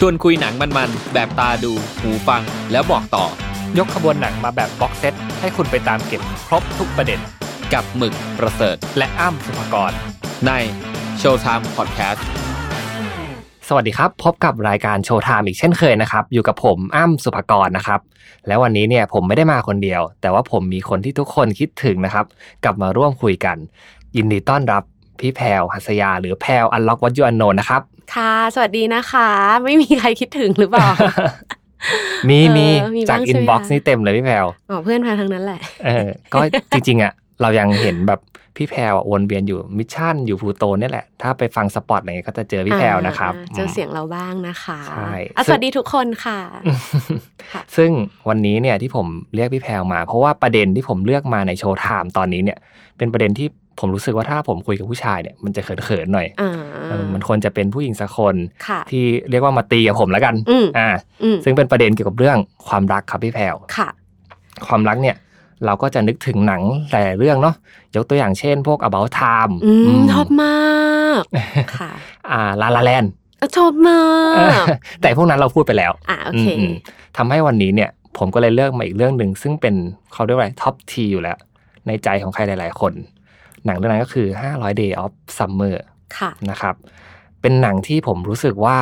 ชวนคุยหนังมันๆ แบบตาดู หูฟัง แล้วบอกต่อ ยกขบวนหนังมาแบบ box set ให้คุณไปตามเก็บครบทุกประเด็น กับหมึกประเสริฐ และอ้ำสุภกร ใน Showtime Podcast สวัสดีครับ พบกับรายการ Showtime อีกเช่นเคยนะครับ อยู่กับผมอ้ำสุภกรนะครับ แล้ววันนี้เนี่ยผมไม่ได้มาคนเดียว แต่ว่าผมมีคนที่ทุกคนคิดถึงนะครับ กลับมาร่วมคุยกัน ยินดีต้อนรับพี่แพรวหัสยา หรือแพรวอันล็อกวัตยูอันโนนะครับ ค่ะ สวัสดีนะคะ ไม่มีใครคิดถึงหรือเปล่า มีเออมีมีจากบ้างอิใช่นไหมบ็อกซ์คะนี่เต็มเลยพี่แพรวอ๋อเพื่อนพาทั้งนั้นแหละ เออ ก็จริง ๆ อะ เรายังเห็นแบบพี่แพรวอะวนเวียนอยู่มิชชั่นอยู่พลูโตนนี่แหละ ถ้าไปฟังสปอตอะไรเงี้ยก็จะเจอพี่แพรวนะครับอ่าเจอเสียงเราบ้างนะคะใช่อะสวัสดีทุกคนค่ะอืมค่ะ ซึ่งวันนี้เนี่ยที่ผมเรียกพี่แพรวมา เพราะว่าประเด็นที่ผมเลือกมาในโชว์ไทม์ตอนนี้เนี่ย เป็นประเด็นที่ ผมรู้สึกว่าถ้าผมคุยกับผู้ชายเนี่ยมันจะเขินๆหน่อยอ่าเออมันควรจะเป็นผู้หญิงสักคนค่ะที่เรียกว่ามาตีกับผมแล้วกันอืมอ่าอืมซึ่งเป็นประเด็นเกี่ยวกับเรื่องความรักครับพี่แพรวค่ะความรักเนี่ยเราก็จะนึกถึงหนังหลายๆเรื่องเนาะยกตัวอย่างเช่น พวก about time อืมมชอบมากค่ะอ่าลาลาแลนเออชอบมาก แต่พวกนั้นเราพูดไปแล้วอะโอเคมๆทำให้วันนี้เนี่ยผมก็เลยเลือกมาอีกเรื่องหนึ่งซึ่งเป็นเขาเรียกว่า top tier อยู่แล้ว ในใจของใครหลาย ๆ คน หนังเรื่องนั้นก็คือ 500 Day of Summer ค่ะนะครับ เป็นหนังที่ผมรู้สึกว่า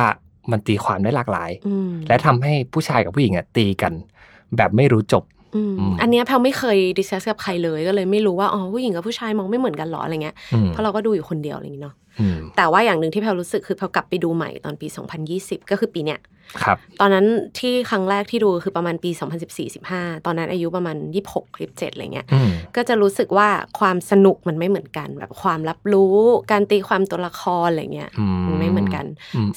มันตีความได้หลากหลายอืมและทำให้ผู้ชายกับผู้หญิงอะตีกัน แบบไม่รู้จบ อืมอืมอันเนี้ยแพรวไม่เคย discuss กับใครเลยก็เลยไม่รู้ว่าอ๋อผู้หญิงกับผู้ชายมองไม่เหมือนกันหรออะไรเงี้ยอืมเพราะเราก็ดูอยู่คนเดียวอะไรอย่างงี้เนาะอืมแต่ว่าอย่างหนึ่งที่แพรวรู้สึกคือแพรวกลับไปดูใหม่ตอนปี 2020 ก็คือปีเนี้ยครับตอนนั้นที่ครั้งแรกที่ดูคือประมาณปี 2014-15 ตอนนั้นอายุประมาณ 26-27อะไรเงี้ยอืมก็จะรู้สึกว่าความสนุกมันไม่เหมือนกันแบบความรับรู้การตีความตัวละครอะไรเงี้ยอืมมันไม่เหมือนกันอืม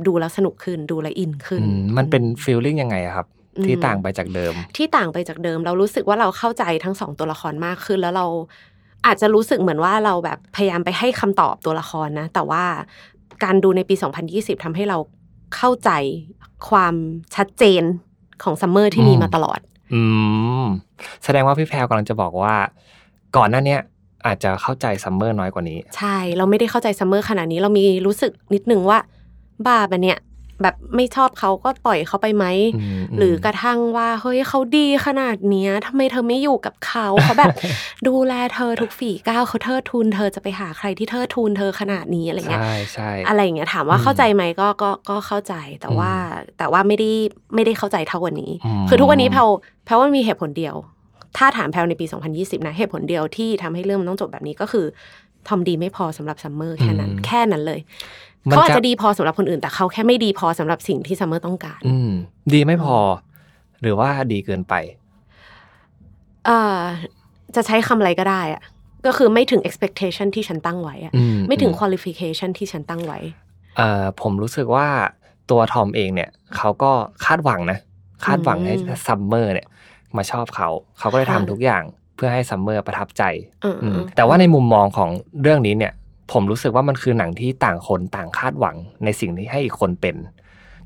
2020 ดูแล้วสนุกขึ้นดูแลวอินขึ้นอืมมันเป็นฟีลลิ่งยังไงอะครับอืม ที่ต่างไปจากเดิม ที่ต่างไปจากเดิม เรารู้สึกว่าเราเข้าใจทั้งสองตัวละครมากขึ้นแล้วเราอาจจะรู้สึกเหมือนว่าเราแบบพยายามไปให้คำตอบตัวละครนะ แต่ว่าการดูในปี 2020ทำให้เราเข้าใจความชัดเจนของซัมเมอร์ที่มีมาตลอด อืม แสดงว่าพี่แพรวกำลังจะบอกว่า ก่อนหน้าเนี้ยอาจจะเข้าใจซัมเมอร์น้อยกว่านี้ ใช่ เราไม่ได้เข้าใจซัมเมอร์ขนาดนี้ เรามีรู้สึกนิดนึงว่า บ้าปะเนี่ย แบบไม่ชอบเขาก็ปล่อยเขาไปไหมอืมหรือกระทั่งว่า เฮ้ยเขาดีขนาดเนี้ยทำไมเธอไม่อยู่กับเขาเขาแบบดูแลเธอทุกฝีก้าวเขาเทิดทูนเธอจะไปหาใครที่เทิดทูนเธอขนาดนี้อะไรเงี้ยใช่ใช่อะไรอย่างเงี้ยถามว่าอืมเข้าใจไหมก็ก็ก็เข้าใจแต่ว่าแต่ว่าไม่ได้ไม่ได้เข้าใจเท่าวันนี้อืมคือทุกวันนี้แพรวแพรวว่ามีเหตุผลเดียว ถ้าถามแพรวในปี 2020 นะเหตุผลเดียวที่ทำให้เรื่องมันต้องจบแบบนี้ก็คือทอมดีไม่พอสำหรับซัมเมอร์แค่นั้น แค่นั้นเลยมัน เขาอาจจะจะดีพอสำหรับคนอื่น แต่เขาแค่ไม่ดีพอสำหรับสิ่งที่ซัมเมอร์ต้องการ อืม ดีไม่พอ หรือว่าดีเกินไป เอ่อ จะใช้คำอะไรก็ได้อะก็คือไม่ถึง expectation ที่ฉันตั้งไว้อะอืมไม่ถึงอืม qualification ที่ฉันตั้งไว้ เอ่อ ผมรู้สึกว่าตัวทอมเองเนี่ยเขาก็คาดหวังนะ คาดหวังให้อืมซัมเมอร์เนี่ย มาชอบเขา เขาก็เลยทำค่ะทุกอย่างเพื่อให้ซัมเมอร์ประทับใจเอออืมเออแต่ว่าในมุมมองของเรื่องนี้เนี่ย ผมรู้สึกว่ามันคือหนังที่ต่างคนต่างคาดหวังในสิ่งที่ให้อีกคนเป็น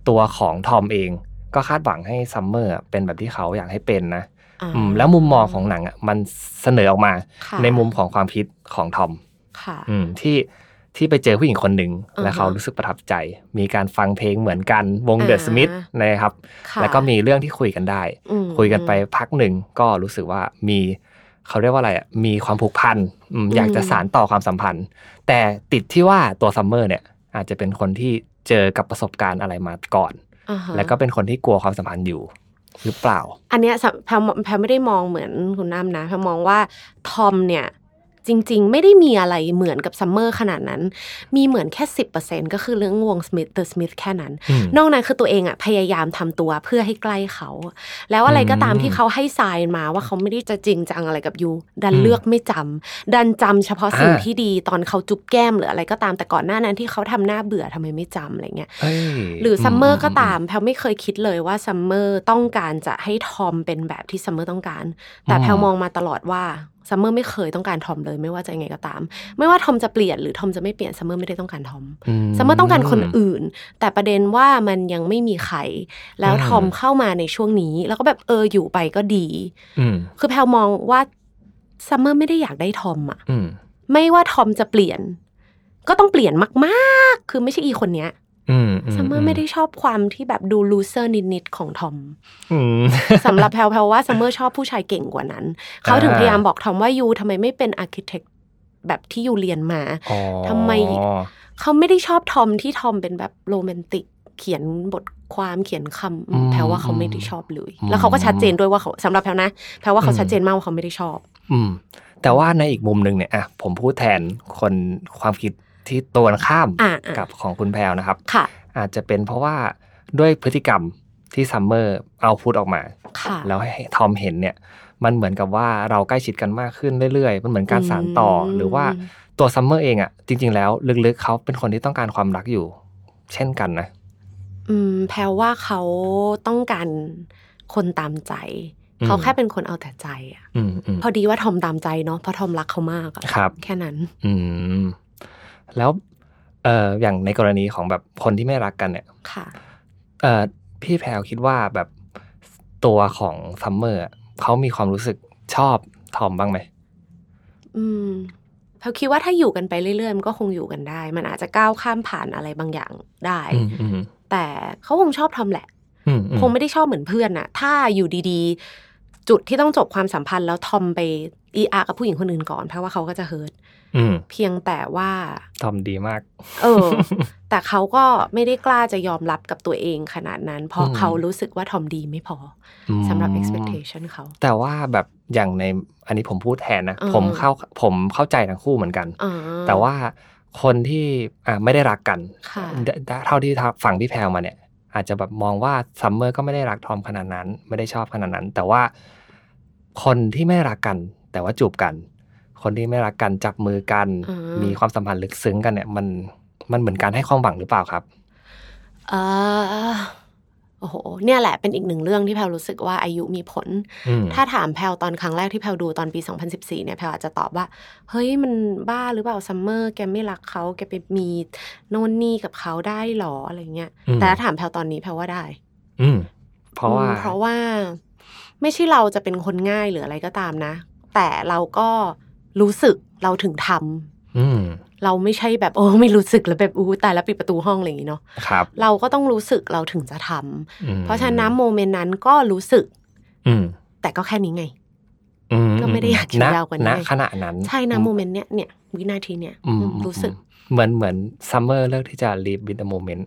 ตัวของทอมเองก็คาดหวังให้ซัมเมอร์เป็นแบบที่เขาอยากให้เป็นนะอ่าอืมแล้วมุมมองของหนังอะมันเสนอออกมาค่ะในมุมของความคิดของทอมค่ะอืมที่ที่ไปเจอผู้หญิงคนหนึ่งอ่าฮะและเขารู้สึกประทับใจ มีการฟังเพลงเหมือนกันวงเดอะอ่าสมิธนะครับค่ะแล้วก็มีเรื่องที่คุยกันได้อืมคุยกันไปพักหนึ่งก็รู้สึกว่ามี เขาเรียกว่าอะไรอะมีความผูกพันอืมอยากจะสานต่อความสัมพันธ์ แต่ติดที่ว่าตัวซัมเมอร์เนี่ยอาจจะเป็นคนที่เจอกับประสบการณ์อะไรมาก่อนอ่าฮะแล้วก็เป็นคนที่กลัวความสัมพันธ์อยู่หรือเปล่า อันเนี้ยสำแพลแพลไม่ได้มองเหมือนคุณน้ำนะแพลมองว่าทอมเนี่ย จริง ๆ ไม่ได้มีอะไรเหมือนกับซัมเมอร์ขนาดนั้น มีเหมือนแค่สิบเปอร์เซ็นต์ก็คือเรื่องวง Smith The Smiths แค่นั้นอืมนอกนั้นคือตัวเองอะพยายามทำตัวเพื่อให้ใกล้เขา แล้วอะไรก็ตามอืมที่เขาให้ทรายมาว่าเขาไม่ได้จะจริงจังอะไรกับ you ดันอืมเลือกไม่จำดันจำเฉพาะสิ่งอ่าที่ดีตอนเขาจุ๊บแก้มหรืออะไรก็ตามแต่ก่อนหน้านั้นที่เขาทำหน้าเบื่อทำไมไม่จำอะไรเงี้ยเฮ้ยหรือซัมเมอร์ก็ตามแพลไม่เคยคิดเลยว่าซัมเมอร์ต้องการจะให้ทอมเป็นแบบที่ซัมเมอร์ต้องการ แต่แพลมองมาตลอดว่า ซัมเมอร์ไม่เคยต้องการทอมเลย ไม่ว่าจะยังไงก็ตาม ไม่ว่าทอมจะเปลี่ยนหรือทอมจะไม่เปลี่ยนซัมเมอร์ไม่ได้ต้องการทอมซัมเมอร์ต้องการคนอื่น แต่ประเด็นว่ามันยังไม่มีใครแล้วอืมทอมเข้ามาในช่วงนี้ แล้วก็แบบเอออยู่ไปก็ดีอืมคือแพลมองว่าซัมเมอร์ไม่ได้อยากได้ทอมอะอืมไม่ว่าทอมจะเปลี่ยน ก็ต้องเปลี่ยนมาก ๆ คือไม่ใช่อีคนเนี้ยอืม ซัมเมอร์ไม่ได้ชอบความที่แบบดู loser นิดๆของทอมอืมสำหรับแพลวแพลวว่าซัมเมอร์ชอบผู้ชายเก่งกว่านั้น เขาถึงพยายามบอกทอมว่า you ทำไมไม่เป็น architect แบบที่ you เรียนมาอ๋อทำไมเขาไม่ได้ชอบทอมที่ทอมเป็นแบบโรแมนติกเขียนบทความเขียนคำอืมแพลว่าเขาไม่ได้ชอบเลยอืมแล้วเขาก็ชัดเจนด้วยว่าเขาสำหรับแพลวนะแพลว่าเขาอืมชัดเจนมากว่าเขาไม่ได้ชอบ อืม แต่ว่าในอีกมุมหนึ่งเนี่ยอะผมพูดแทนคนความคิด ที่ตรงกันข้ามอ่าอ่ากักับของคุณแพลวนะครับค่ะอาจจะเป็นเพราะว่าด้วยพฤติกรรมที่ซัมเมอร์เอาพูดออกมาค่ะแล้วให้ทอมเห็นเนี่ย มันเหมือนกับว่าเราใกล้ชิดกันมากขึ้นเรื่อยๆ มันเหมือนการสานต่ออมหรือว่าตัวซัมเมอร์เองอะจริง ๆ แล้วลึกๆเขาเป็นคนที่ต้องการความรักอยู่ เช่นกันนะ อืม แพลว่าเขาต้องการคนตามใจอืมเขาแค่เป็นคนเอาแต่ใจอะอืมอืมพอดีว่าทอมตามใจเนาะเพราะทอมรักเขามากอะครับแค่นั้น อืม แล้วเอ่ออย่างในกรณีของแบบคนที่ไม่รักกันเนี่ยค่ะเอ่อพี่แพรวคิดว่าแบบตัวของซัมเมอร์เขามีความรู้สึกชอบทอมบ้างไหมอืมแพลคิดว่าถ้าอยู่กันไปเรื่อยๆมันก็คงอยู่กันได้ มันอาจจะก้าวข้ามผ่านอะไรบางอย่างได้อืมอืมแต่เขาคงชอบทอมแหละอืมอืมคงไม่ได้ชอบเหมือนเพื่อนน่ะ ถ้าอยู่ดีๆ จุดที่ต้องจบความสัมพันธ์แล้วทอมไป อีอากับผู้หญิงคนอื่นก่อน เพราะว่าเขาก็จะเฮิร์ตอืมเพียงแต่ว่าทอมดีมาก เออ แต่เขาก็ไม่ได้กล้าจะยอมรับกับตัวเองขนาดนั้น เพราะอืมเขารู้สึกว่าทอมดีไม่พออมสำหรับ expectation เขา แต่ว่าแบบอย่างในอันนี้ผมพูดแทนนะอ่าผมเข้าผมเข้าใจทั้งคู่เหมือนกันอ่าแต่ว่าคนที่อ่าไม่ได้รักกันค่ะเดเท่าที่ฝั่งพี่แพรวมาเนี่ยอาจจะแบบมองว่าซัมเมอร์ก็ไม่ได้รักทอมขนาดนั้น ไม่ได้ชอบขนาดนั้น แต่ว่าคนที่ไม่รักกัน แต่ว่าจูบกัน คนที่ไม่รักกันจับมือกันอ่ามีมีความสัมพันธ์ลึกซึ้งกันเนี่ย มันมันเหมือนการให้ความหวังหรือเปล่าครับเออโอ้โห เนี่ยแหละเป็นอีกหนึ่งเรื่องที่แพลรู้สึกว่าอายุมีผลอืมถ้าถามแพลตอนครั้งแรกที่แพลดูตอนปี 2014 เนี่ยแพลอาจจะตอบว่า เฮ้ยมันบ้าหรือเปล่าซัมเมอร์แกไม่รักเขาแกไปมีโน่นนี่กับเขาได้หรออะไรเงี้ยอืมแต่ถ้าถามแพลตอนนี้แพลว่าได้ อืมเพราะว่าอืมเพราะว่า ไม่ใช่เราจะเป็นคนง่ายหรืออะไรก็ตามนะ แต่เราก็รู้สึกเราถึงทำอืมเราไม่ใช่แบบโอ้ไม่รู้สึกแล้วแบบอู้ตายแล้วปิดประตูห้องอะไรอย่างงี้เนาะครับเราก็ต้องรู้สึกเราถึงจะทำอืมเพราะฉะนั้นโมเมนต์นั้นก็รู้สึกอืมแต่ก็แค่นี้ไงก็ไม่ได้อยากคิดณยาวกว่านี้ณขณะนั้น ใช่นะโมเมนต์เนี้ยเนี่ยวินาทีเนี้ยอืมอืมรู้สึก เหมือนเหมือนซัมเมอร์เลือกที่จะ live with the moment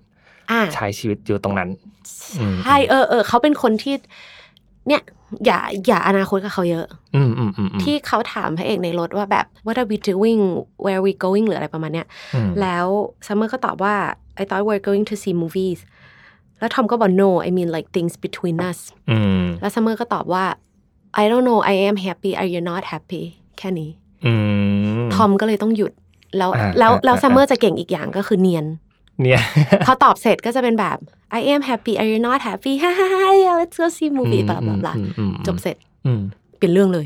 อ่าใช้ชีวิตอยู่ตรงนั้นอืมใช่เออเออเขาเป็นคนที่ เนี่ย อย่าอย่าอนาคตกับเขาเยอะอืมอืมอืมอืมที่เขาถามพระเอกในรถว่าแบบ what are we doing where are we going หรืออะไรประมาณเนี้ยอืมแล้วซัมเมอร์ก็ตอบว่า I thought we're going to see movies แล้วทอมก็บอก no I mean like things between us อืมแล้วซัมเมอร์ก็ตอบว่า I don't know I am happy are you not happy แค่นี้อืมทอมก็เลยต้องหยุดแล้วอ่าแล้วอ่าแล้วอ่าซัมเมอร์จะเก่งอีกอย่างก็คือเนียน เนี่ยพอตอบเสร็จก็จะเป็นแบบ I am happy are you not happy ฮ่าฮ่าฮ่า let's go see movie blah blah blah อืมอืมอืมจบเสร็จอืมเปลี่ยนเรื่องเลย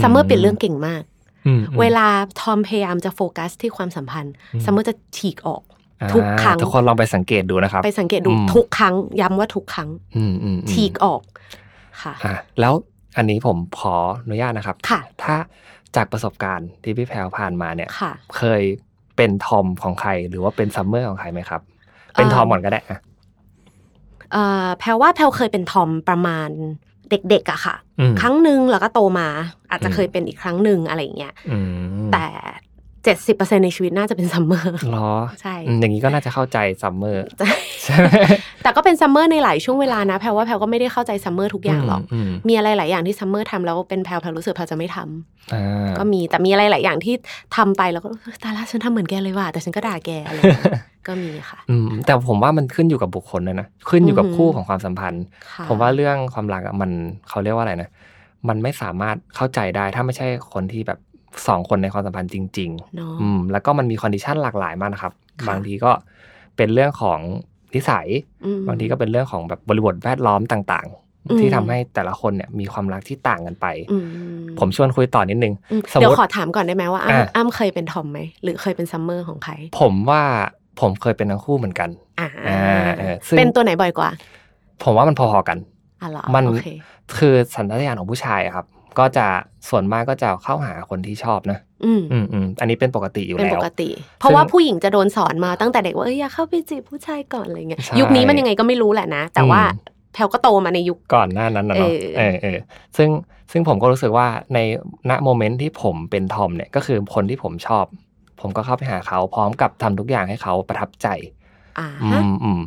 ซัมเมอร์เปลี่ยนเรื่องเก่งมากอืมอืมเวลาทอมพยายามจะโฟกัสที่ความสัมพันธ์อืมซัมเมอร์จะฉีกออกอ่าทุกครั้งทุกคนลองไปสังเกตดูนะครับ ไปสังเกตดูอืมทุกครั้งย้ำว่าทุกครั้งอืมอืมอืมฉีกออกค่ะอะแล้วอันนี้ผมขออนุญาตนะครับค่ะถ้าจากประสบการณ์ที่พี่แพรวผ่านมาเนี่ยค่ะเคย เป็นทอมของใคร หรือว่าเป็นซัมเมอร์ของใครไหมครับ เป็นทอมก่อนก็ได้อะเอ่อแพลว่าแพลเคยเป็นทอมประมาณเด็กๆอะค่ะอืมครั้งหนึ่งแล้วก็โตมา อาจจะอืมเคยเป็นอีกครั้งหนึ่งอะไรอย่างเงี้ยอืมแต่ เจ็ดสิบเปอร์เซ็นในชีวิตน่าจะเป็นซัมเมอร์เหรอ ใช่อืมอย่างนี้ก็น่าจะเข้าใจซัมเมอร์ใช่ใช่ไหมแต่ก็เป็นซัมเมอร์ในหลายช่วงเวลานะแพลว่าแพลก็ไม่ได้เข้าใจซัมเมอร์ทุกอย่างหรอกมมีอะไรหลายอย่างที่ซัมเมอร์ทำแล้วเป็นแพลแพลรู้สึกแพลจะไม่ทำอ่าก็มีแต่มีอะไรหลายอย่างที่ทำไปแล้วก็เออตายละฉันทำเหมือนแกเลยว่ะแต่ฉันก็ด่าแกอะไรอย่างเงี้ยก็มีค่ะอืมแต่ผมว่ามันขึ้นอยู่กับบุคคลเลยนะขึ้นอยู่กับอือหือคู่ของความสัมพันธ์ค่ะผมว่าเรื่องความรักอะมันเขาเรียกว่าอะไรนะมันไม่สามารถเข้าใจได้ถ้าไม่ใช่คนที่แบบ สองคนในความสัมพันธ์จริงเนาะๆอืมแล้วก็มันมี condition หลากหลายมากนะครับค่ะบางทีก็เป็นเรื่องของนิสัยอืมบางทีก็เป็นเรื่องของแบบบริบทแวดล้อมต่างอืมๆที่ทำให้แต่ละคนเนี่ยมีความรักที่ต่างกันไปอืมผมชวนคุยต่อนิดนึงอืมสมเดี๋ยมวติขอถามก่อนได้ไหมว่าอ้ำอะอ้ำเคยเป็นทอมไหมหรือเคยเป็นซัมเมอร์ของใคร ผมว่าผมเคยเป็นทั้งคู่เหมือนกัน อ่าอ่าเออซึ่งเป็นตัวไหนบ่อยกว่า ผมว่ามันพอๆกันอะเหรอมันโอเคคือสัญชาตญาณของผู้ชายอะครับ ก็จะส่วนมากก็จะเข้าหาคนที่ชอบนะอืมอืมอืมอันนี้เป็นปกติอยู่เป็นแล้ปวกติ เพราะว่าผู้หญิงจะโดนสอนมาตั้งแต่เด็กว่าเอ้ยอย่าเข้าไปจีบผู้ชายก่อนอะไรเงี้ยใช่ยุคนี้มันยังไงก็ไม่รู้แหละนะ แต่ว่าอืมแพลก็โตมาในยุคก่อนหน้านั้นนะเนาะเออเออเออซึ่งซึ่งผมก็รู้สึกว่าในณโมเมนต์ที่ผมเป็นทอมเนี่ยก็คือคนที่ผมชอบ ผมก็เข้าไปหาเขาพร้อมกับทำทุกอย่างให้เขาประทับใจ อ่าอืฮะมอืม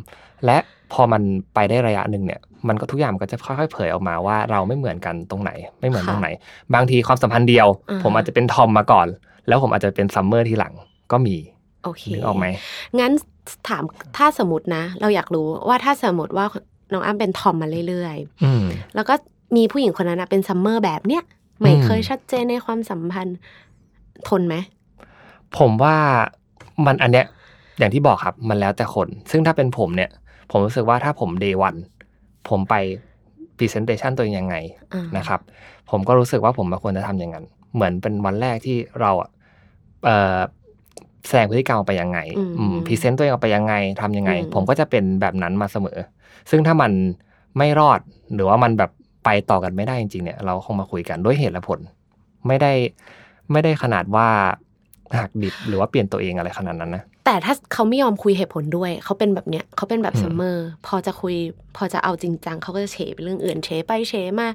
และพอมันไปได้ระยะหนึ่งเนี่ย มันก็ทุกอย่างมันก็จะค่อยๆเผยออกมาว่าเราไม่เหมือนกันตรงไหน ไม่เหมือนตรงไหน บางทีความสัมพันธ์เดียว ผมอาจจะเป็นทอมมาก่อน แล้วผมอาจจะเป็นซัมเมอร์ทีหลังก็มีโอเคนึกออกไหมงั้นถามถ้าสมมตินะ เราอยากรู้ว่าถ้าสมมติว่าน้องอ้ำเป็นทอมมาเรื่อยอืมๆแล้วก็มีผู้หญิงคนนั้นนะเป็นซัมเมอร์แบบเนี้ยไม่อืมเคยชัดเจนในความสัมพันธ์ทนไหมผมว่ามันอันเนี้ยอย่างที่บอกครับมันแล้วแต่คน ซึ่งถ้าเป็นผมเนี่ย ผมรู้สึกว่าถ้าผม day one ผมไป presentation ตัวเองยังไงอ่านะครับ ผมก็รู้สึกว่าผมควรจะทำอย่างนั้น เหมือนเป็นวันแรกที่เราอะเอ่อแสดงพฤติกรรมออกไปยังไงอืม present ตัวเองออกไปยังไงทำยังไงอืมผมก็จะเป็นแบบนั้นมาเสมอ ซึ่งถ้ามันไม่รอดหรือว่ามันแบบไปต่อกันไม่ได้จริงๆเนี่ยเราคงมาคุยกันด้วยเหตุและผล ไม่ได้ไม่ได้ขนาดว่าหักดิบหรือว่าเปลี่ยนตัวเองอะไรขนาดนั้นนะ แต่ถ้าเขาไม่ยอมคุยเหตุผลด้วย เขาเป็นแบบเนี้ยเขาเป็นแบบอืมซัมเมอร์พอจะคุย พอจะเอาจริงจังเขาก็จะเฉไปเรื่องอื่นเฉไปเฉมา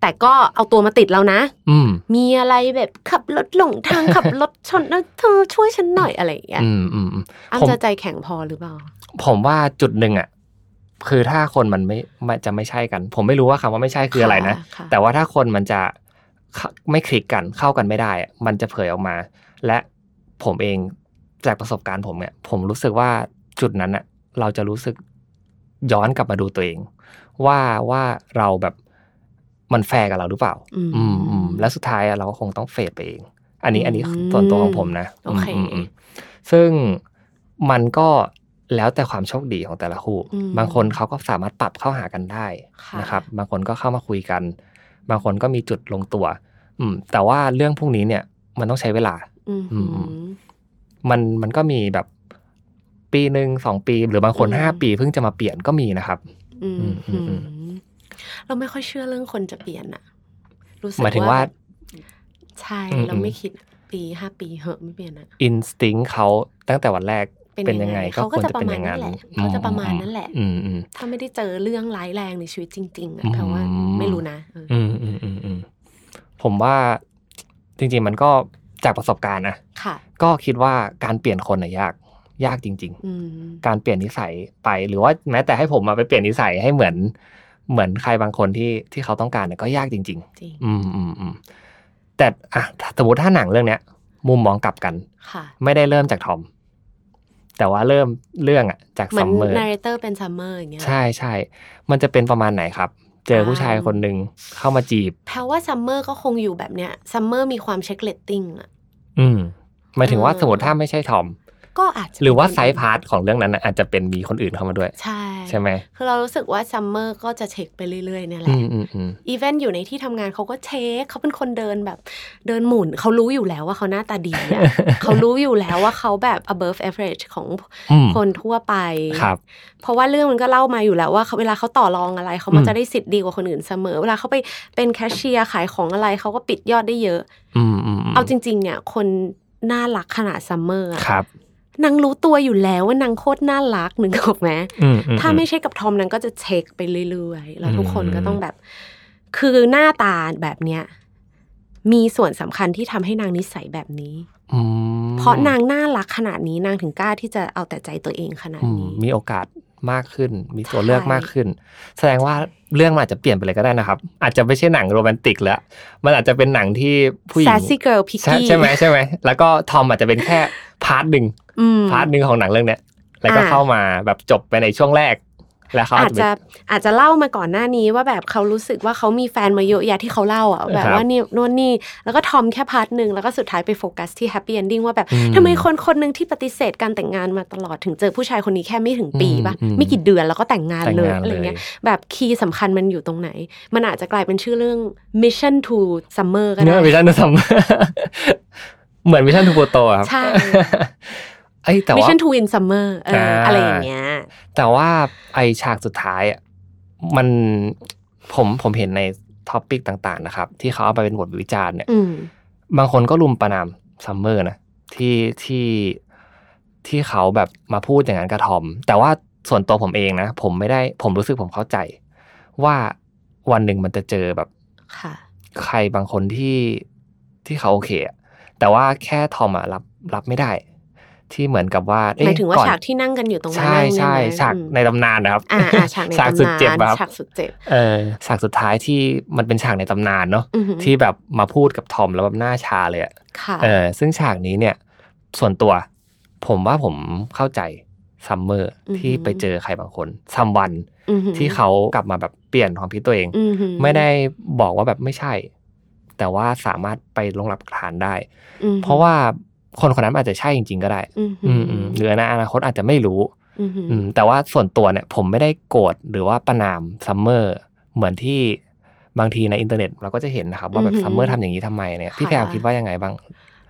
แต่ก็เอาตัวมาติดเรานะ อืมมีอะไรแบบขับรถหลงทางขับรถชนแล้วเธอช่วยฉันหน่อยอะไรอย่างเงี้ยอืมอืมอืมอ้ำผมจะใจแข็งพอหรือเปล่า ผมว่าจุดหนึ่งอะคือถ้าคนมันไม่ไม่จะไม่ใช่กัน ผมไม่รู้ว่าคำว่าไม่ใช่คืออะไรนะค่ะแต่ว่าถ้าคนมันจะเข้าไม่คลิกกันเข้ากันไม่ได้อะมันจะเผยออกมา และผมเอง จากประสบการณ์ผมเนี่ยผมรู้สึกว่าจุดนั้นอะเราจะรู้สึกย้อนกลับมาดูตัวเอง ว่าว่าเราแบบมันแฟร์กับเราหรือเปล่า อืมอืมอืมแล้วสุดท้ายอะเราก็คงต้องเฟดไปเอง อันนี้อืมอันนี้ส่วนตัวของผมนะโอเคมมอืมซึ่งมันก็แล้วแต่ความโชคดีของแต่ละคู่อืมบางคนเขาก็สามารถปรับเข้าหากันได้ค่ะนะครับ บางคนก็เข้ามาคุยกัน บางคนก็มีจุดลงตัว อืม แต่ว่าเรื่องพวกนี้เนี่ย มันต้องใช้เวลา อืมอื มอืมมันมันก็มีแบบปีหนึ่งสองปี หรือบางคนอืมห้าปีเพิ่งจะมาเปลี่ยนก็มีนะครับอืมอืมอืมอืมอืมเราไม่ค่อยเชื่อเรื่องคนจะเปลี่ยนอะรู้สึกหมายถึงว่า ใช่อืมเราไม่คิดปีห้าปีเหอะไม่เปลี่ยนอะอินสติ้งเขาตั้งแต่วันแรกเป็นเป็นยัยังงไงไงก็เขาคก็วรจะจะเป็นอย่างนั้นประมาณนั้นแหละเขาจะประมาณนั้นแหละอืมอืมถ้าไม่ได้เจอเรื่องร้ายแรงในชีวิตจริงๆอะอืมแปลว่าไม่รู้นะเอออืมอืมอืมอืมผมว่าจริง ๆ มันก็ จากประสบการณ์นะค่ะก็คิดว่าการเปลี่ยนคนน่ะยากยากจริงอืมๆการเปลี่ยนนิสัยไปหรือว่าแม้แต่ให้ผมมาไปเปลี่ยนนิสัยให้เหมือน เหมือนใครบางคนที่ที่เขาต้องการเนี่ยก็ยากจริงจริงๆอืมอืมอืมแต่อะสมมติถ้าหนังเรื่องเนี้ย มุมมองกลับกันค่ะไม่ได้เริ่มจากทอม แต่ว่าเริ่มเรื่องอะจากเหมือนซัมเมอร์ narratorเป็นซัมเมอร์อย่างเงี้ยใช่ใช่มันจะเป็นประมาณไหนครับ เจอผู้ชายคนหนึ่งเข้ามาจีบแปลว่าซัมเมอร์ก็คงอยู่แบบเนี้ยซัมเมอร์มีความ check rating อะ อืมหมายถึงว่าสมมติถ้าไม่ใช่ทอม ก็อาจจะหรือว่า sideเป็น part ของเรื่องนั้นน่ะอาจจะเป็นมีคนอื่นเข้ามาด้วย ใช่ใช่ไหมคือเรารู้สึกว่าซัมเมอร์ก็จะเช็คไปเรื่อยๆเนี่ยแหละอืมอืมอืมอีเวนต์อยู่ในที่ทำงานเขาก็เช็คเขาเป็นคนเดินแบบเดินหมุนเขารู้อยู่แล้วว่าเขาหน้าตาดีอะเขารู้อยู่แล้วว่าเขาแบบ above average ของอืมคนทั่วไปครับเพราะว่าเรื่องมันก็เล่ามาอยู่แล้วว่าเขาเวลาเขาต่อรองอะไรเขามัอืกมได้สิทธิ์ดีกว่าคนอื่นเสมอ เวลาเขาไปเป็นแคชเชียร์ขายของอะไรเขาก็ปิดยอดได้เยอะอืมอืมมเอาจริง ๆ เนี่ยคนน่ารักขนาดซัมเมอร์อะครับ นางรู้ตัวอยู่แล้วว่านางโคตรน่ารักหนึ่งออกไหมอืมอืถ้าไม่ใช่กับทอมนางก็จะเช็คไปเรื่อยๆ แล้วทุกคนอืมก็ต้องแบบ คือหน้าตาแบบเนี้ยมีส่วนสำคัญที่ทำให้นางนิสัยแบบนี้อืมเพราะนางน่ารักขนาดนี้นางถึงกล้าที่จะเอาแต่ใจตัวเองขนาดอืมนี้ มีโอกาสมากขึ้น มีตัวเลือกใช่มากขึ้น แสดงว่าเรื่องมันอาจจะเปลี่ยนไปเลยก็ได้นะครับ อาจจะไม่ใช่หนังโรแมนติกแล้ว มันอาจจะเป็นหนังที่ผู้หญิง sassy girl picky ใช่ใช่ไหมใช่ไหมแล้วก็ทอมอาจจะเป็นแค่ part หนึ่งอืม part หนึ่งของหนังเรื่องเนี้ยแล้วก็อ่าเข้ามาแบบจบไปในช่วงแรกแล้วเขาอาอาจจจะจะอาจจะเล่ามาก่อนหน้านี้ว่าแบบเขารู้สึกว่าเขามีแฟนมาเยอะแยะที่เขาเล่าอะแบบครับว่านี่นู่นนี่ แล้วก็ทอมแค่ part หนึ่งแล้วก็สุดท้ายไปโฟกัสที่ happy ending ว่าแบบอืมทำไมคนคนหนึ่งที่ปฏิเสธการแต่งงานมาตลอดถึงเจอผู้ชายคนนี้แค่ไม่ถึงปีปะอืมอืมไม่กี่เดือนแล้วก็แต่งงานแต่งเลยงานอะไรเลยเงี้ยแบบ key สำคัญมันอยู่ตรงไหน มันอาจจะกลายเป็นชื่อเรื่อง Mission to Summer ก็ได้เนอะ Mission to Sumเหมือน Mission to Pluto ครับใช่ ไอ้ยแต่ว่า Mission to Win Summer เอออะไรอย่างเงี้ย แต่ว่าไอฉากสุดท้ายอะมันผมผมเห็นใน topic ต่าง ๆ นะครับ ที่เขาเอาไปเป็นบทวิจารณ์เนี่ยอืมบางคนก็รุมประนามซัมเมอร์นะที่ที่ที่เขาแบบมาพูดอย่างนั้นกับทอม แต่ว่าส่วนตัวผมเองนะ ผมไม่ได้ผมรู้สึกผมเข้าใจ ว่าวันหนึ่งมันจะเจอแบบค่ะใครบางคนที่ที่เขาโอเคอะแต่ว่าแค่ทอมอะรับรับไม่ได้ ที่เหมือนกับว่าหมายถึงว่าก่อนฉากที่นั่งกันอยู่ตรงนั้นใช่นั่งใช่เนี่ยนะฉากอืมในตำนานนะครับอ่าอ่าฉากในฉากตำสุดนานเจ็บอะครับฉากสุดเจ็บเออฉากสุดท้ายที่มันเป็นฉากในตำนานเนาะอือหือที่แบบมาพูดกับทอมแล้วแบบหน้าชาเลยอะค่ะเออซึ่งฉากนี้เนี่ยส่วนตัว ผมว่าผมเข้าใจซัมเมอร์อือหือที่ไปเจอใครบางคน someone อือหือที่เขากลับมาแบบเปลี่ยนความคิดตัวเองอือหือไม่ได้บอกว่าแบบไม่ใช่ แต่ว่าสามารถไปลงรากฐานได้อือหือเพราะว่า คนคนนั้นอาจจะใช่จริง ๆ ก็ได้ อือหือืมอืมหรือในอนาคตอาจจะไม่รู้อือหืออืมแต่ว่าส่วนตัวเนี่ยผมไม่ได้โกรธหรือว่าประนามซัมเมอร์เหมือนที่บางทีในอินเทอร์เน็ตเราก็จะเห็นนะครับ ว่าแบบซัมเมอร์ทำอย่างนี้ทำไมเนี่ยพี่แพรวคิดว่ายังไงบ้าง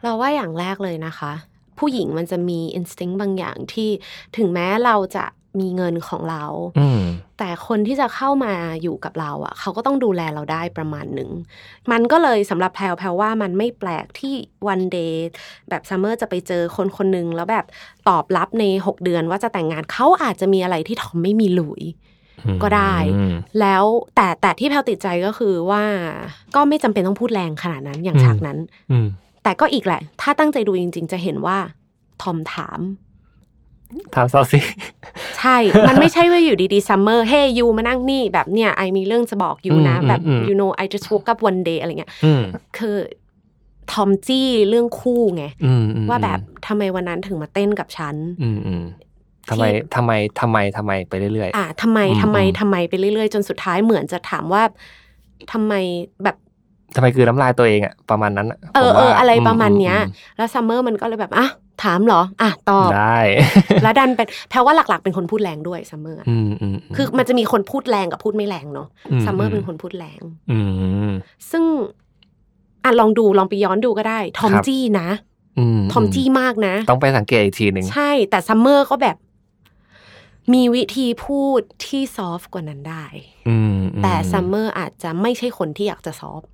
เราว่าอย่างแรกเลยนะคะ ผู้หญิงมันจะมี instinct บางอย่างที่ถึงแม้เราจะ มีเงินของเราอืมแต่คนที่จะเข้ามาอยู่กับเราอะ เขาก็ต้องดูแลเราได้ประมาณหนึ่ง มันก็เลยสำหรับแพรวแพรวว่ามันไม่แปลกที่ one day แบบซัมเมอร์จะไปเจอคนคนหนึ่งแล้วแบบตอบรับใน 6 เดือนว่าจะแต่งงานเขาอาจจะมีอะไรที่ทอมไม่มีหลุยก็ได้อืมแล้วแต่แต่ที่แพรวติดใจก็คือว่าก็ไม่จำเป็นต้องพูดแรงขนาดนั้นอย่างอืมฉากนั้นอืมแต่ก็อีกแหละ ถ้าตั้งใจดูจริง ๆ จะเห็นว่าทอมถาม ถามเซ้าซี้ใช่ มันไม่ใช่ว่าอยู่ดีๆซัมเมอร์เฮ้ย you มานั่งนี่แบบเนี่ย I มีเรื่องจะบอก you นะอืมแบบอืม you know I just woke up one day อะไรเงี้ยอืมคือทอมจี้เรื่องคู่ไงอืมอืมว่าแบบทำไมวันนั้นถึงมาเต้นกับฉันอืมอืมทำไมทำไมทำไมทำไมไปเรื่อยอะทำไมอืมทำไมอืมทำไมไปเรื่อยๆ จนสุดท้ายเหมือนจะถามว่าทำไมแบบๆทำไมคือทำลายตัวเองอะประมาณนั้นอะเออผมเอว่าเออะไรประมาณเนี้ยอืมแล้วซัมเมอร์มันก็เลยแบบอะ ถามเหรอ อะ ตอบ ได้ แล้วดันเป็นแปลว่าหลัก ๆ เป็นคนพูดแรงด้วยซัมเมอร์อืมอืมคือมันจะมีคนพูดแรงกับพูดไม่แรงเนาะอืมซัมเมอร์เป็นคนพูดแรง อืมซึ่งอะลองดูลองไปย้อนดูก็ได้ ทอมครับจี้นะอืมทอมจี้มากนะ ต้องไปสังเกตอีกทีหนึ่ง ใช่ แต่ซัมเมอร์ก็แบบ มีวิธีพูดที่ soft กว่านั้นได้อืมมแต่ซัมเมอร์อาจจะไม่ใช่คนที่อยากจะ soft อืมม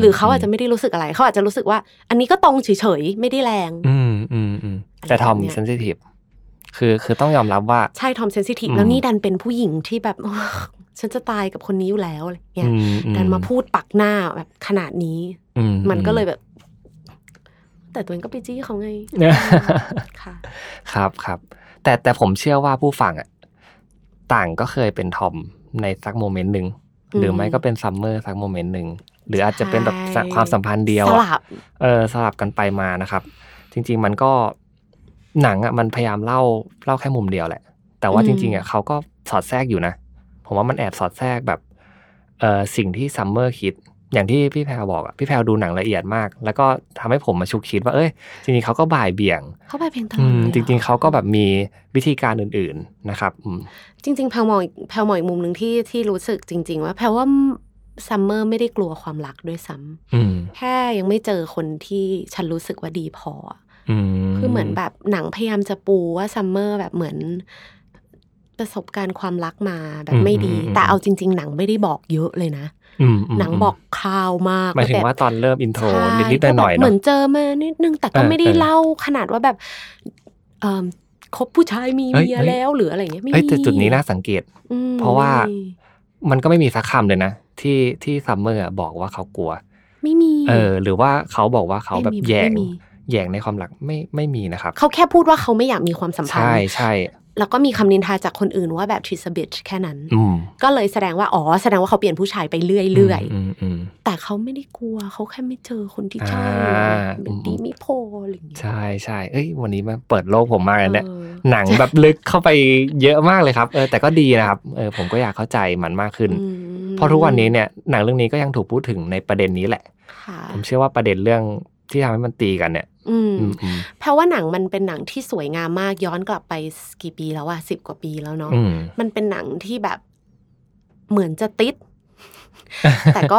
หรือเขาอาจจะไม่ได้รู้สึกอะไรเขาอาจจะรู้สึกว่า อันนี้ก็ตรงเฉยๆไม่ได้แรง อืมอืมอืมแต่ทอมอะไรแบบเนี้ย sensitive คือคือต้องยอมรับว่าใช่ทอม sensitive อืมแล้วนี่ดันเป็นผู้หญิงที่แบบฉันจะตายกับคนนี้อยู่แล้วอะไรเงี้ยอือืดันมาพูดปักหน้าแบบขนาดนี้อืมันก็เลยแบบ แต่ตัวเองก็ไปจี้เขาไงเนี่ยค่ะครับครับ แต่แต่ผมเชื่อว่าผู้ฟังอะ ต่างก็เคยเป็นทอมในสัก moment หนึ่งอืม หรือไม่ก็เป็นซัมเมอร์สัก moment หนึ่งหรืออาจจะเป็นแบบใช่ความสัมพันธ์เดียวอะสลับเออสลับกันไปมานะครับ จริง ๆ มันก็หนังอะมันพยายามเล่าเล่าแค่มุมเดียวแหละ แต่ว่าอืมจริงๆอะเขาก็สอดแทรกอยู่นะ ผมว่ามันแอบสอดแทรกแบบเออสิ่งที่ซัมเมอร์คิด อย่างที่พี่แพรบอกอะพี่แพรดูหนังละเอียดมาก แล้วก็ทำให้ผมมาฉุกคิดว่าเอ้ยจริงๆเขาก็บ่ายเบี่ยงเขาไปเพลงตลอือดมเลยจริง ๆเขาก็แบบมีวิธีการอื่นๆนะครับอืมจริง ๆ แพรมองอีกแพรมองอีกมุมหนึ่งที่ที่รู้สึกจริง ๆ ว่าแพรว่าซัมเมอร์ไม่ได้กลัวความรักด้วยซ้ำอืมแค่ยังไม่เจอคนที่ฉันรู้สึกว่าดีพออะอืมคือเหมือนแบบหนังพยายามจะปูว่าซัมเมอร์แบบเหมือนประสบการณ์ความรักมาแบบไม่ดี แต่เอาจริง ๆ หนังไม่ได้บอกเยอะเลยนะอืมม หนังบอกคร่าวมากหมายถึงแบบว่าตอนเริ่ม intro ใช่นิดๆหน่อยๆก็แบบเหมืเนาะอนเจอมานิดนึงแต่ก็เออไม่ได้เออเล่าขนาดว่าแบบเอ่อคบผู้ชายมีเฮ้ยเมียเฮ้ยแล้วหรืออะไรเงี้ยไม่เฮ้ยมีแต่จุดนี้น่าสังเกตอืมเพราะว่าไม่มีมันก็ไม่มีสักคำเลยนะ ที่ที่ซัมเมอร์บอกว่าเขากลัว ไม่มี เออ หรือว่าเขาบอกว่าเขาแบบไม่มีแยงไม่มีแยงในความรักไม่ไม่มีนะครับ เขาแค่พูดว่าเขาไม่อยากมีความสัมพันใช่ธ์ใช่ แล้วก็มีคำนินทาจากคนอื่นว่าแบบ she's a bitch แค่นั้นอืมก็เลยแสดงว่า อ๋อ แสดงว่าเขาเปลี่ยนผู้ชายไปเรื่อยอืมอืมๆแต่เขาไม่ได้กลัว เขาแค่ไม่เจอคนที่ใช่อ่าเป็นดีไม่พออะไรอย่างเงี้ยใช่ใช่เอ้ย วันนี้มันเปิดโลกผมมากเลยเนี่ยเออหนังแบบลึกเข้าไปเยอะมากเลยครับ เออ แต่ก็ดีนะครับ เออ ผมก็อยากเข้าใจมันมากขึ้นอืมเพราะทุกวันนี้เนี่ย หนังเรื่องนี้ก็ยังถูกพูดถึงในประเด็นนี้แหละค่ะผมเชื่อว่าประเด็นเรื่องที่ทำให้มันตีกันเนี่ย อืมอืมอืมแปลว่าหนังมันเป็นหนังที่สวยงามมากย้อนกลับไปกี่ปีแล้วอะสิบกว่าปีแล้วเนาะอืมมันเป็นหนังที่แบบเหมือนจะติด แต่ก็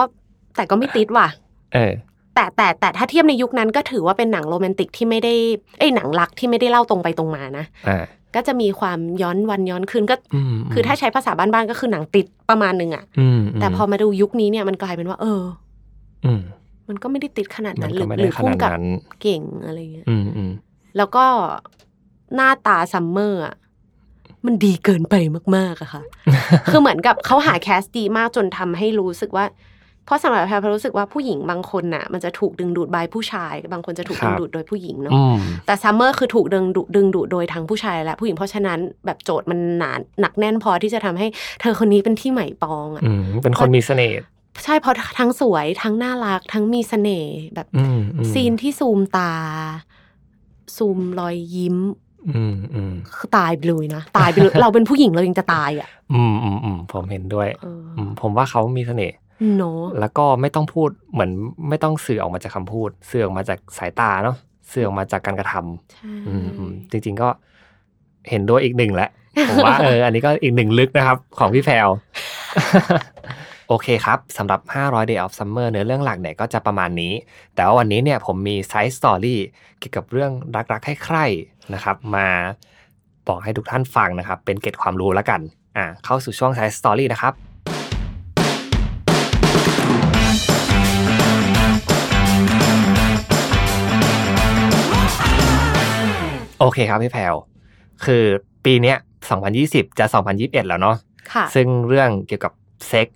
แต่ก็ไม่ติดว่ะเออแต่แต่แต่ถ้าเทียบในยุคนั้นก็ถือว่าเป็นหนังโรแมนติกที่ไม่ได้เอ้ยหนังรักที่ไม่ได้เล่าตรงไปตรงมานะอ่าก็จะมีความย้อนวันย้อนคืนก็อืมคือถ้าใช้ภาษาบ้านๆก็คือหนังติดประมาณหนึ่งอะอืมแต่พอมาดูยุคนี้เนี่ยมันกลายเป็นว่า เอออื มมันก็ไม่ได้ติดขนาดมันั้นนหก็รือไม่หได้รือขพุ่นาดมกับนั้นเก่งอะไรเงี้ยอืมอืมแล้วก็หน้าตาซัมเมอร์อะมันดีเกินไปมากๆอะค่ะ คือเหมือนกับเขาหาแคสดีมากจนทำให้รู้สึกว่า เพราะสำหรับแพรแพรรู้สึกว่าผู้หญิงบางคนน่ะ มันจะถูกดึงดูดบายผู้ชาย บางคนจะถูกครัดึบงดูดโดยผู้หญิงเนาะอืมแต่ซัมเมอร์คือถูกดึงดูดดึงดูดโดยทั้งผู้ชายและผู้หญิง เพราะฉะนั้นแบบโจทย์มันหนาหนักแน่นพอที่จะทำให้เธอคนนี้เป็นที่ใหม่ปองอะอืมเป็นคนมีเสน่ห์ ใช่เพราะทั้งสวยทั้งน่ารัก ทั้งมีเสน่ห์แบบอืมอืมซีนที่ซูมตา ซูมรอยยิ้มอืมอืมคือตายไปเลยนะ ตายไปเลย เราเป็นผู้หญิงเรายังจะตายอะ อืมอืมอืมผมเห็นด้วยเอออืมผมว่าเขามีเสน่ห์เนาะแล้วก็ไม่ต้องพูดเหมือนไม่ต้องสื่อออกมาจากคำพูด สื่อออกมาจากสายตาเนาะสื่อออกมาจากการกระทำใช่อืมอืมจริง ๆก็เห็นด้วยอีกหนึ่งแหละผมว่าเอออันนี้ก็อีกหนึ่งลึกนะครับ ของพี่แพรว โอเคครับสำหรับ 500 Day of Summer เนื้อเรื่องหลักเนี่ยก็จะประมาณนี้ แต่ว่าวันนี้เนี่ยผมมี side story เกี่ยวกับเรื่องรักๆใคร่ๆนะครับมาบอกให้ทุกท่านฟังนะครับ เป็นเกร็ดความรู้แล้วกันอ่าเข้าสู่ช่วง side story นะครับโอเคครับพี่แพรวคือปีเนี้ย2020 จะ 2021 แล้วเนาะค่ะซึ่งเรื่องเกี่ยวกับเซ็ก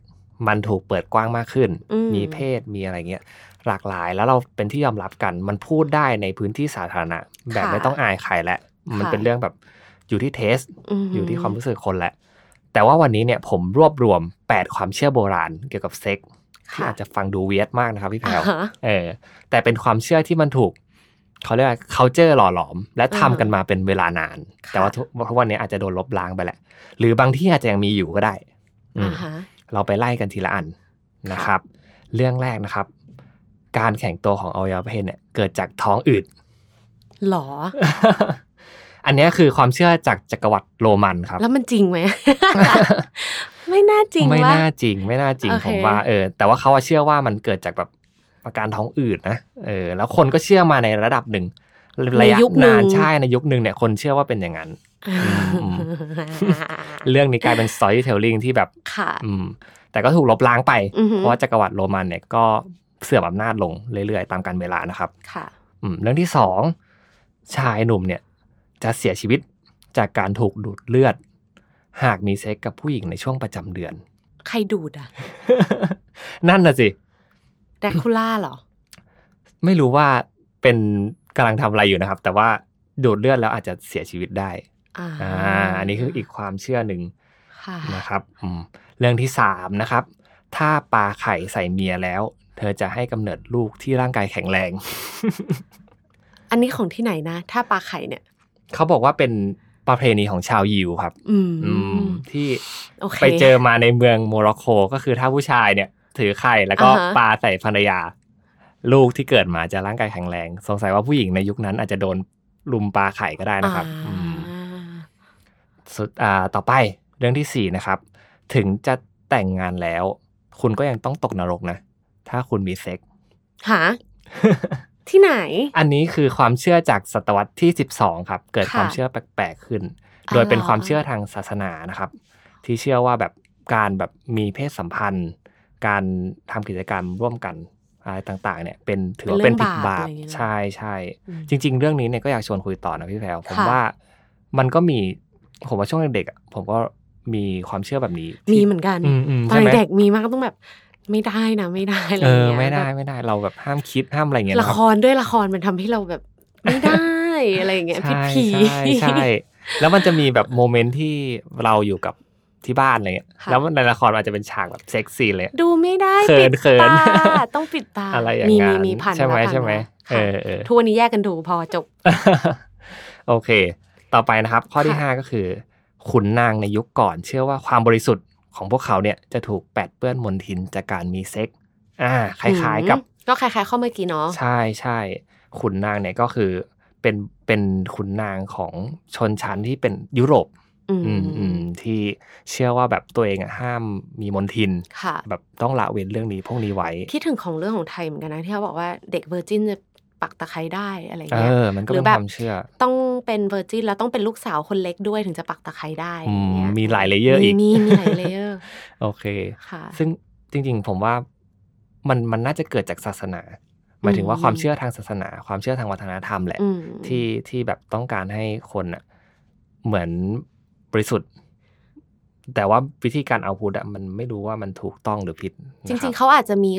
มันถูกเปิดกว้างมากขึ้นอืมมีเพศมีอะไรเงี้ยหลากหลายแล้วเราเป็นที่ยอมรับกัน มันพูดได้ในพื้นที่สาธารณะ แบบไม่ต้องอายใครและ มันเป็นเรื่องแบบอยู่ที่เทสมอยู่ที่ความรู้สึกคนแหละ แต่ว่าวันนี้เนี่ยผมรวบรวม 8 ความเชื่อโบราณเกี่ยวกับเซ็กที่ค่ะอาจจะฟังดูเวียดมากนะครับพี่แพรวอ่าฮะเออ แต่เป็นความเชื่อที่มันถูกเขาเรียกว่า culture หล่อหลอม และทำกันมาเป็นเวลานานค่ะแต่ว่าทุกทุกวันนี้อาจจะโดนลบล้างไปแหละ หรือบางที่อาจจะยังมีอยู่ก็ได้อืมอ่าฮะ เราไปไล่กันทีละอันนะครับ เรื่องแรกนะครับ การแข็งตัวของอวัยวะเพศเนี่ยเกิดจากท้องอืดหรอ อันเนี้ยคือความเชื่อจากจักรวรรดิโรมันครับ แล้วมันจริงไหม ไม่น่าจริงไม่วะน่าจริง ไม่น่าจริงโอเคผมว่าเออ แต่ว่าเขาอะเชื่อว่ามันเกิดจากแบบอาการท้องอืดนะเออ แล้วคนก็เชื่อมาในระดับหนึ่งระยะในยุคหนึ่นางนใช่ในยุคหนึ่งเนี่ยคนเชื่อว่าเป็นอย่างนั้นม เรื่องนี้กลายเป็น storytelling ที่แบบค่ะอืม แต่ก็ถูกลบล้างไปอือหือเพราะว่าจักรวรรดิโรมันเนี่ยก็เสื่อมอำนาจลงเรื่อยๆ ตามกาลเวลานะครับ ค่ะ อืม เรื่องที่สองชายหนุ่มเนี่ย จะเสียชีวิตจากการถูกดูดเลือด หากมีเซ็กกับผู้หญิงในช่วงประจำเดือน ใครดูดอะนั่นน่ะสิแดกคูล่าเหรอ ไม่รู้ว่าเป็นกำลังทำอะไรอยู่นะครับ แต่ว่าดูดเลือดแล้วอาจจะเสียชีวิตได้ อ่าอ่าอันนี้คืออีกความเชื่อหนึ่งค่ะนะครับอืมเรื่องที่สามนะครับ ถ้าปลาไข่ใส่เมียแล้ว เธอจะให้กำเนิดลูกที่ร่างกายแข็งแรง อันนี้ของที่ไหนนะ ถ้าปลาไข่เนี่ย เขาบอกว่าเป็นประเพณีของชาวยิวครับ อืมอืมที่โอเคไปเจอมาในเมืองโมร็อกโกก็คือถ้าผู้ชายเนี่ย ถือไข่แล้วก็อ่าฮะปลาใส่ภรรยา ลูกที่เกิดมาจะร่างกายแข็งแรง สงสัยว่าผู้หญิงในยุคนั้นอาจจะโดนลุมปลาไข่ก็ได้นะครับอ่าอืม สุดอ่าต่อไปเรื่องที่สี่นะครับ ถึงจะแต่งงานแล้ว คุณก็ยังต้องตกนรกนะ ถ้าคุณมีเซ็กหาที่ไหน อันนี้คือความเชื่อจากศตวรรษที่ 12 ครับ เกิดค่ะความเชื่อแปลกๆขึ้นอ๋อโดยเป็นเหรอความเชื่อทางศาสนานะครับ ที่เชื่อว่าแบบการแบบมีเพศสัมพันธ์ การทำกิจกรรมร่วมกันอะไรต่างๆ เนี่ย เป็นถือว่าเป็นผิดบาปใช่ใช่อืมจริง ๆ เรื่องนี้เนี่ยก็อยากชวนคุยต่อนะพี่แพรวผมค่ะว่ามันก็มี ผมว่าช่วงเด็กๆอะผมก็มีความเชื่อแบบนี้ที่มีเหมือนกันอืมอืมตอใช่นไหมเด็กมีมากต้องแบบไม่ได้นะไม่ได้อะไรเออย่างอเงี้ยไม่ได้แบบไม่ได้เราแบบห้ามคิดห้ามอะไรเงี้ยละนะครับครด้วยละครมันทำให้เราแบบไม่ได้อะไรอย่างเงี้ยผิดใช่ผีใช่ใช่แล้วมันจะมีแบบโมเมนต์ที่เราอยู่กับที่บ้านอะไรเงี้ยค่ะแล้วในละครอาจจะเป็นฉากแบบเซ็กซี่เลย ดูไม่ได้เขิปินดเขินตาต้องปิดตาอะไรอย่างมีนั้มีนมีผ่านใช่ไหมแล้วผ่านใช่ไหมแล้วค่ะเออเออทุกวันนี้แยกกันดูพอจบ โอเค ต่อไปนะครับ ข้อที่ค่ะห้าก็คือ ขุนนางในยุคก่อน เชื่อว่าความบริสุทธิ์ของพวกเขาเนี่ยจะถูกแปดเปื้อนมลทินจากการมีเซ็กอ่าคล้ายๆกับอืมก็คล้ายๆข้อเมื่อกี้เนาะใช่ใช่ขุนนางเนี่ยก็คือเป็นเป็นขุนนางของชนชั้นที่เป็นยุโรปอืมอืมอืมที่เชื่อว่าแบบตัวเองอะห้ามมีมนทินค่ะแบบต้องละเว้นเรื่องนี้พวกนี้ไว้ คิดถึงของเรื่องของไทยเหมือนกันนะที่เขาบอกว่าเด็กเวอร์จินจะ ปักตะไคร้ได้อะไรเอเงี้ยอมันก็หรืเป็อนแบบความเชื่อต้องเป็น virgin แล้วต้องเป็นลูกสาวคนเล็กด้วยถึงจะปักตะไคร้ได้อือย่างมเงี้ยมีหลาย layer อีกมีมีหลาย layer โอเคค่ะ ซึ่งจริง ๆ ผมว่ามันมันน่าจะเกิดจากศาสนาหมายถึงว่าความเชื่อทางศาสนา ความเชื่อทางวัฒนธรรมแหละอืมที่ที่แบบต้องการให้คนอะเหมือนบริสุทธิ์ แต่ว่าวิธีการ output อะมันไม่รู้ว่ามันถูกต้องหรือผิด จริง ๆ เขาอาจจะมี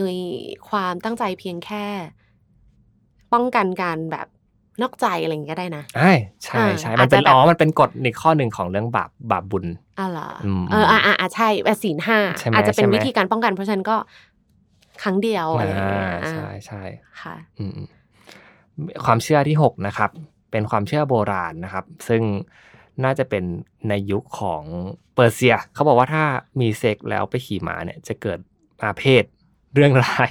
ความตั้งใจเพียงแค่ ป้องกันการแบบนอกใจอะไรอย่างเงี้ยก็ได้นะใช่ใช่ใช่อ่ามันเป็นอาจจะแบบอ๋อมันเป็นกฎในข้อหนึ่งของเรื่องบาปบาปบุญอ๋อเหรออมเอออ่าอ่าใช่แบบศีลห้าใช่ไหมอาจจะเป็นใช่ไหมวิธีการป้องกันเพราะฉะนั้นก็ครั้งเดียวอะไรอย่างเงี้ยอ่าอ่าใช่ใช่ค่ะอืมๆความเชื่อที่หกนะครับ เป็นความเชื่อโบราณนะครับ ซึ่งน่าจะเป็นในยุคของเปอร์เซีย เขาบอกว่าถ้ามีเซ็กซ์แล้วไปขี่ม้าเนี่ย จะเกิดอาเพศเรื่องร้าย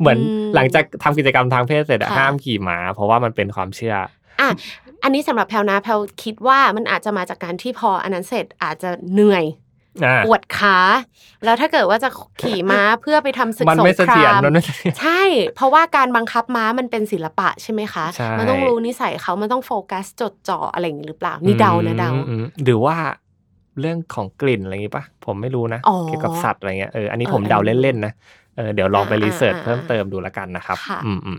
เหมือนอืมหลังจากทำกิจกรรมทางเพศเสร็จอะค่ะห้ามขี่ม้า เพราะว่ามันเป็นความเชื่ออะอันนี้สำหรับแพรนะแพรคิดว่ามันอาจจะมาจากการที่พออันนั้นเสร็จอาจจะเหนื่อยอ่าปวดขา แล้วถ้าเกิดว่าจะขี่ม้าเพื่อไปทำศึกมันสงไม่เสคถียรรามมันไม่เสถียรใช่ เพราะว่าการบังคับม้ามันเป็นศิลปะใช่ไหมคะใช่มันต้องรู้นิสัยเขามันต้องโฟกัสจดจ่ออะไรอย่างนี้หรือเปล่า นี่เดานะเดาอืมอืมหรือว่าเรื่องของกลิ่นอะไรอย่างงี้ปะผมไม่รู้นะอ๋อเกี่ยวกับสัตว์อะไรเงี้ยเอออันนี้เออผมเดาอันนี้เล่นๆนะ เออเดี๋ยวลองไปอ่า research อ่าเพิ่มเติมดูแล้วกันนะครับค่ะอืมอืม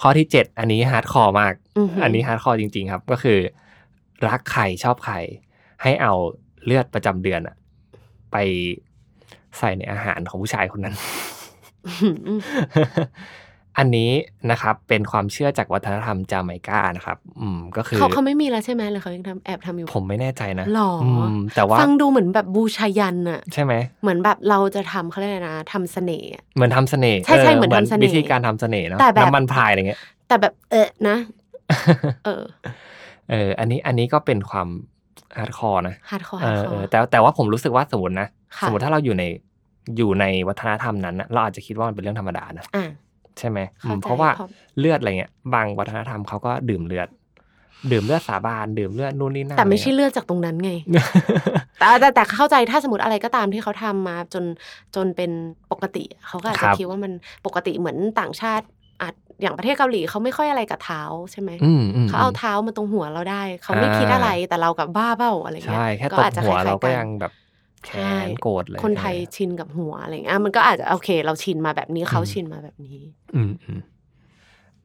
ข้อที่เจ็ดอันนี้ hardcore มากอือหืออัอันนี้ hardcore จริง ๆ ครับ ก็คือ รักใครชอบใคร ให้เอาเลือดประจำเดือนอะไปใส่ในอาหารของผู้ชายคนนั้นอืม อันนี้นะครับเป็นความเชื่อจากวัฒนธรรมจาไมกานะครับอืมก็คือเขาเขาไม่มีแล้วใช่ไหมหรือเขายังทำแอบทำอยู่ ผมไม่แน่ใจนะหรออืมแต่ว่าฟังดูเหมือนแบบบูชายันอะใช่ไหมเหมือนแบบเราจะทำเขาเรียกอะไรนะทำเสน่ห์อะเหมือนทำเสน่ห์ใช่ใช่เหมือนทำเสน่ห์วิธีการทำเสน่ห์เนาะแต่แบบน้ำมันพรายอะไรเงี้ย แต่แบบเออนะ เออ เออ อันนี้อันนี้ก็เป็นความ hardcore นะ hardcore เออ hardcore แต่แต่ว่าผมรู้สึกว่าสมมตินะค่ะสมมติถ้าเราอยู่ในอยู่ในวัฒนธรรมนั้นนะเราอาจจะคิดว่ามันเป็นเรื่องธรรมดานะอะ ใช่ไหมอืมเข้าใจเพราะว่าเพราะเลือดอะไรเงี้ยบางวัฒนธรรมเขาก็ดื่มเลือด ดื่มเลือดสาบานดื่มเลือดนู่นนี่นั่นแต่ไม่ใช่อะรเลือดจากตรงนั้นไงแต่แต่แต่เข้าใจถ้าสมมติอะไรก็ตามที่เขาทำมาจนจนเป็นปกติเขาก็อาจคจะรับคิดว่ามันปกติเหมือนต่างชาติอาจอย่างประเทศเกาหลีเขาไม่ค่อยอะไรกับเท้าใช่ไหมอืมอืมเขาเอาเท้ามาตรงหัวเราได้ เขาไม่อ่าคิดอะไรแต่เรากับบ้าเบ้าอะไรเงี้ยใช่แค่ก็ตบอาจจะหัวคล้ายๆเราก็นยังแบบ แค้ใช่นโกรธเลยคนไทยชินกับหัวอะไรเงี้ยอะมันก็อาจจะโอเค เราชินมาแบบนี้เขาอืมชินมาแบบนี้ อืมอืม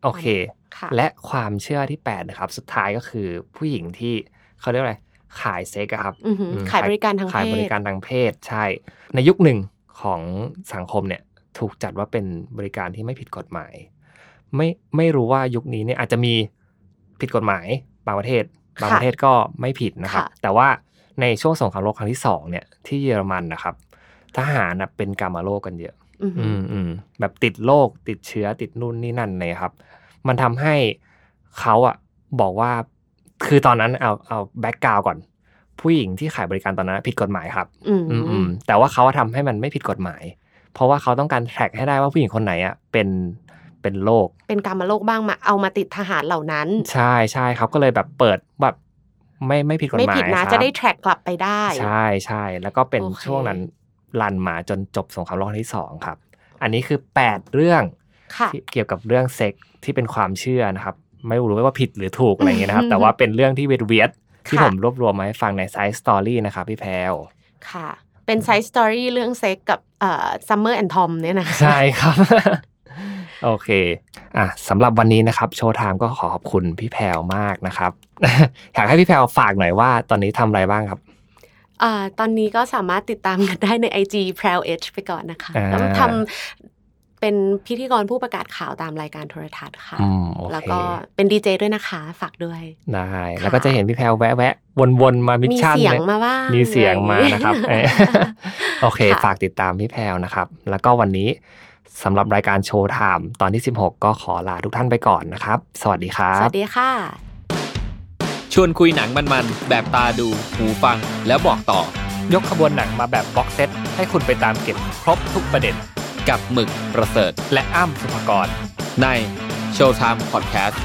โอเคค่ะและความเชื่อที่แปดนะครับ สุดท้ายก็คือผู้หญิงที่เขาเรียกว่าอะไรขายเซ็กอะครับอือหือมขายบริการทางเพศขายบริการทางเพศใช่ ในยุคหนึ่งของสังคมเนี่ยถูกจัดว่าเป็นบริการที่ไม่ผิดกฎหมาย ไม่ไม่รู้ว่ายุคนี้เนี่ยอาจจะมีผิดกฎหมายบางประเทศ บางประเทศก็ไม่ผิดนะครับค่ะแต่ว่า ในช่วงสงครามโลกครั้งที่สองเนี่ยที่เยอรมันนะครับ ทหารนะเป็นกามาโรคกันเยอะ อือหือือมอืมแบบติดโรคติดเชื้อติดนู่นนี่นั่นเลยครับ มันทำให้เขาอะบอกว่าคือตอนนั้นเอาเอาแบ็กกราวก่อน ผู้หญิงที่ขายบริการตอนนั้นผิดกฎหมายครับ อืมอืมอืมแต่ว่าเขาทำให้มันไม่ผิดกฎหมาย เพราะว่าเขาต้องการแทร็กให้ได้ว่าผู้หญิงคนไหนอะเป็นเป็นโรคเป็นการมาโรคบ้างมาเอามาติดทหารเหล่านั้น ใช่ใช่เขาก็เลยแบบเปิดแบบ ไม่ไม่ผิดกฎไม่หมายผิดนะครับจะได้แ track กลับไปได้ ใช่ใช่แล้วก็เป็นโอเคช่วงนั้น run มาจนจบสงครามโลกครั้งที่สองครับ อันนี้คือแปดเรื่องค่ะที่เกี่ยวกับเรื่องเซ็กซ์ที่เป็นความเชื่อนะครับ ไม่รู้ว่าผิดหรือถูกอะไรอย่างเงี้ยนะครับอืมแต่ว่าเป็นเรื่องที่เวียดเวียดที่ค่ะผมรวบรวมมาให้ฟังใน side story นะครับพี่แพรวค่ะ เป็น side story เรื่องเซ็กซ์กับเอ่อซัมเมอร์ and ทอมเนี่ยนะใช่ครับ โอเคอะสำหรับวันนี้นะครับ โชว์ไทม์ก็ขอขอบคุณพี่แพรวมากนะครับ อยากให้พี่แพรวฝากหน่อยว่าตอนนี้ทำอะไรบ้างครับอ่าตอนนี้ก็สามารถติดตามกันได้ใน IG p r o u d H ไปก่อนนะคะอ่าแล้วทำเป็นพิธีกรผู้ประกาศข่าวตามรายการโทรทัศน์ค่ะอืมโอเคแล้วก็เป็นดีเจด้วยนะคะ ฝากด้วย ได้ แล้วก็จะเห็นพี่แพรวแวะแวะวนๆ มามิชมีชั่นเสียงนี่มาบ้างมีเสียงมานะครับอเอ้ไรยอย่างเงี้ยโอเคค่ะฝากติดตามพี่แพรวนะครับ แล้วก็วันนี้ สำหรับรายการโชว์ไทม์ตอนที่ 16 ก็ขอลาทุกท่านไปก่อนนะครับ สวัสดีครับสวัสดีค่ะ ชวนคุยหนังมันๆ แบบตาดู หูฟังแล้วบอกต่อ ยกขบวนหนังมาแบบ box set ให้คุณไปตามเก็บครบทุกประเด็น กับหมึกประเสริฐ และอ้ำสุภกร ใน Showtime Podcast